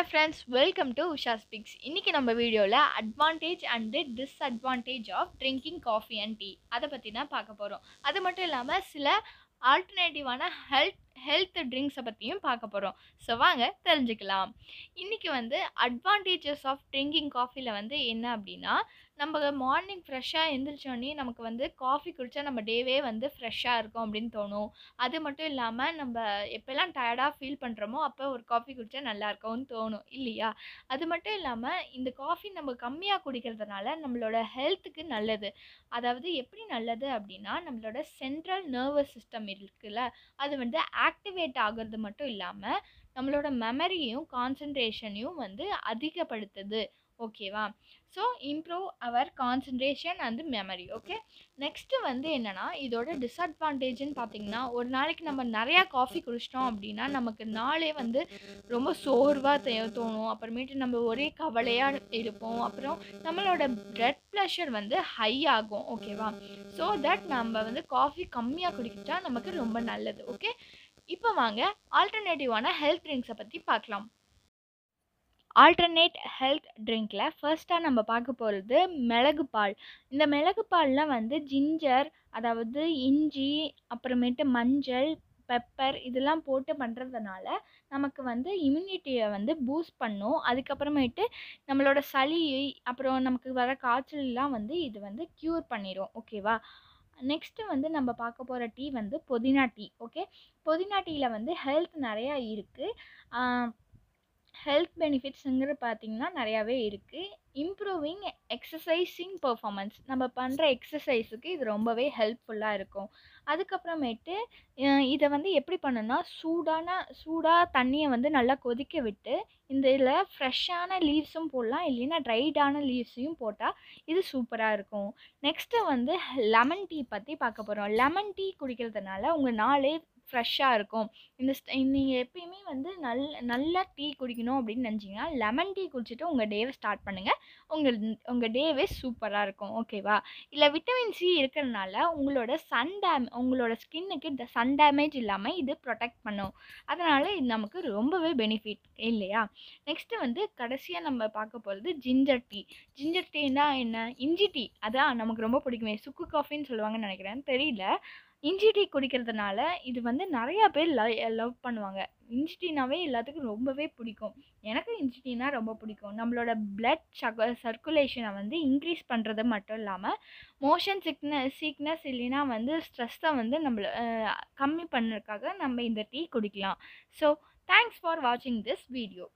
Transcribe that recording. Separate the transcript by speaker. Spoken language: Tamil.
Speaker 1: Hi friends welcome to Usha speaks இன்றைக்கி நம்ம வீடியோவில் advantage and disadvantage of drinking coffee and tea அதை பற்றி தான் பார்க்க போகிறோம் அது மட்டும் இல்லாமல் சில ஆல்டர்னேட்டிவான ஹெல்த் ஹெல்த் ட்ரிங்க்ஸை பற்றியும் பார்க்க போகிறோம் ஸோ வாங்க தெரிஞ்சுக்கலாம். இன்றைக்கி வந்து அட்வான்டேஜஸ் ஆஃப் ட்ரிங்கிங் காஃபியில் வந்து என்ன அப்படின்னா நம்ம மார்னிங் ஃப்ரெஷ்ஷாக எழுந்திரிச்சோடனே நமக்கு வந்து காஃபி குடித்தா நம்ம டேவே வந்து ஃப்ரெஷ்ஷாக இருக்கும் அப்படின்னு தோணும். அது மட்டும் இல்லாமல் நம்ம எப்போல்லாம் டயர்டாக ஃபீல் பண்ணுறோமோ அப்போ ஒரு காஃபி குடித்தா நல்லா இருக்கும்னு தோணும் இல்லையா? அது மட்டும் இல்லாமல் இந்த காஃபி நம்ம கம்மியாக குடிக்கிறதுனால நம்மளோட ஹெல்த்துக்கு நல்லது. அதாவது எப்படி நல்லது அப்படின்னா நம்மளோட சென்ட்ரல் நர்வஸ் சிஸ்டம் இருக்குல்ல அது வந்து ஆக்டிவேட் ஆகிறது மட்டும் இல்லாமல் நம்மளோட மெமரியும் கான்சன்ட்ரேஷனையும் வந்து அதிகப்படுத்துது. ஓகேவா so improve our concentration and memory okay next வந்து என்னென்னா இதோட டிஸ்அட்வான்டேஜ்னு பார்த்தீங்கன்னா ஒரு நாளைக்கு நம்ம நிறையா காஃபி குடிச்சிட்டோம் அப்படின்னா நமக்கு நாளே வந்து ரொம்ப சோர்வாக தோணும். அப்புறமேட்டு நம்ம ஒரே கவலையாக இருப்போம். அப்புறம் நம்மளோட பிளட் ப்ரெஷர் வந்து ஹை ஆகும். ஓகேவா ஸோ தட் நம்ம வந்து காஃபி கம்மியாக குடிக்கிட்டா நமக்கு ரொம்ப நல்லது. ஓகே இப்போ வாங்க ஆல்டர்னேட்டிவான ஹெல்த் ட்ரிங்க்ஸை பற்றி பார்க்கலாம் ஆல்டர்னேட் ஹெல்த் ட்ரிங்க்கில் ஃபர்ஸ்ட்டாக நம்ம பார்க்க போகிறது மிளகு பால். இந்த மிளகு பால்லாம் வந்து ஜிஞ்சர் அதாவது இஞ்சி அப்புறமேட்டு மஞ்சள் பெப்பர் இதெல்லாம் போட்டு பண்ணுறதுனால நமக்கு வந்து இம்யூனிட்டியை வந்து பூஸ்ட் பண்ணும். அதுக்கப்புறமேட்டு நம்மளோட சளி அப்புறம் நமக்கு வர காய்ச்சல்லாம் வந்து இது வந்து க்யூர் பண்ணிடும் ஓகேவா நெக்ஸ்ட்டு வந்து நம்ம பார்க்க போகிற டீ வந்து புதினா டீ ஓகே புதினா டீயில் வந்து ஹெல்த் நிறையா இருக்குது ஹெல்த் பெனிஃபிட்ஸுங்கிற பார்த்திங்கன்னா நிறையாவே இருக்குது இம்ப்ரூவிங் எக்ஸசைஸிங் பர்ஃபாமன்ஸ் நம்ம பண்ணுற எக்ஸசைஸுக்கு இது ரொம்பவே ஹெல்ப்ஃபுல்லாக இருக்கும். அதுக்கப்புறமேட்டு இதை வந்து எப்படி பண்ணணும்னா சூடான சூடாக தண்ணியை வந்து நல்லா கொதிக்க விட்டு இந்த இதில் ஃப்ரெஷ்ஷான லீவ்ஸும் போடலாம். இல்லைன்னா ட்ரைடான லீவ்ஸையும் போட்டால் இது சூப்பராக இருக்கும். நெக்ஸ்ட்டு வந்து லெமன் டீ பற்றி பார்க்க போகிறோம் லெமன் டீ குடிக்கிறதுனால உங்கள் நாளே ஃப்ரெஷ்ஷாக இருக்கும். இந்த நீங்கள் எப்பயுமே வந்து நல் நல்லா டீ குடிக்கணும் அப்படின்னு நினச்சிங்கன்னா லெமன் டீ குடிச்சிட்டு உங்கள் டேவை ஸ்டார்ட் பண்ணுங்கள் உங்கள் உங்கள் டேவே சூப்பராக இருக்கும். ஓகேவா? இல்லை விட்டமின் சி இருக்கிறதுனால உங்களோட சன் டேம் உங்களோட ஸ்கின்னுக்கு சன் டேமேஜ் இல்லாமல் இது ப்ரொடெக்ட் பண்ணும். அதனால் இது நமக்கு ரொம்பவே பெனிஃபிட் இல்லையா? நெக்ஸ்ட்டு வந்து கடைசியாக நம்ம பார்க்க போகிறது ஜிஞ்சர் டீ. ஜிஞ்சர் டீனா என்ன? இஞ்சி டீ. அதான் நமக்கு ரொம்ப பிடிக்குமே. சுக்கு காஃபின்னு சொல்லுவாங்கன்னு நினைக்கிறேன். தெரியல. இஞ்சி டீ குடிக்கிறதுனால இது வந்து நிறையா பேர் ல லவ் பண்ணுவாங்க. இஞ்சி டீனாவே எல்லாத்துக்கும் ரொம்பவே பிடிக்கும். எனக்கு இஞ்சி டீனா ரொம்ப பிடிக்கும். நம்மளோட பிளட் சக சர்க்குலேஷனை வந்து இன்க்ரீஸ் பண்ணுறது மட்டும் இல்லாமல் மோஷன் சிக்னஸ் சீக்னஸ் இல்லைன்னா வந்து ஸ்ட்ரெஸ்ஸை வந்து நம்மள கம்மி பண்ணுறதுக்காக நம்ம இந்த டீ குடிக்கலாம். ஸோ தேங்க்ஸ் ஃபார் வாட்சிங் திஸ் வீடியோ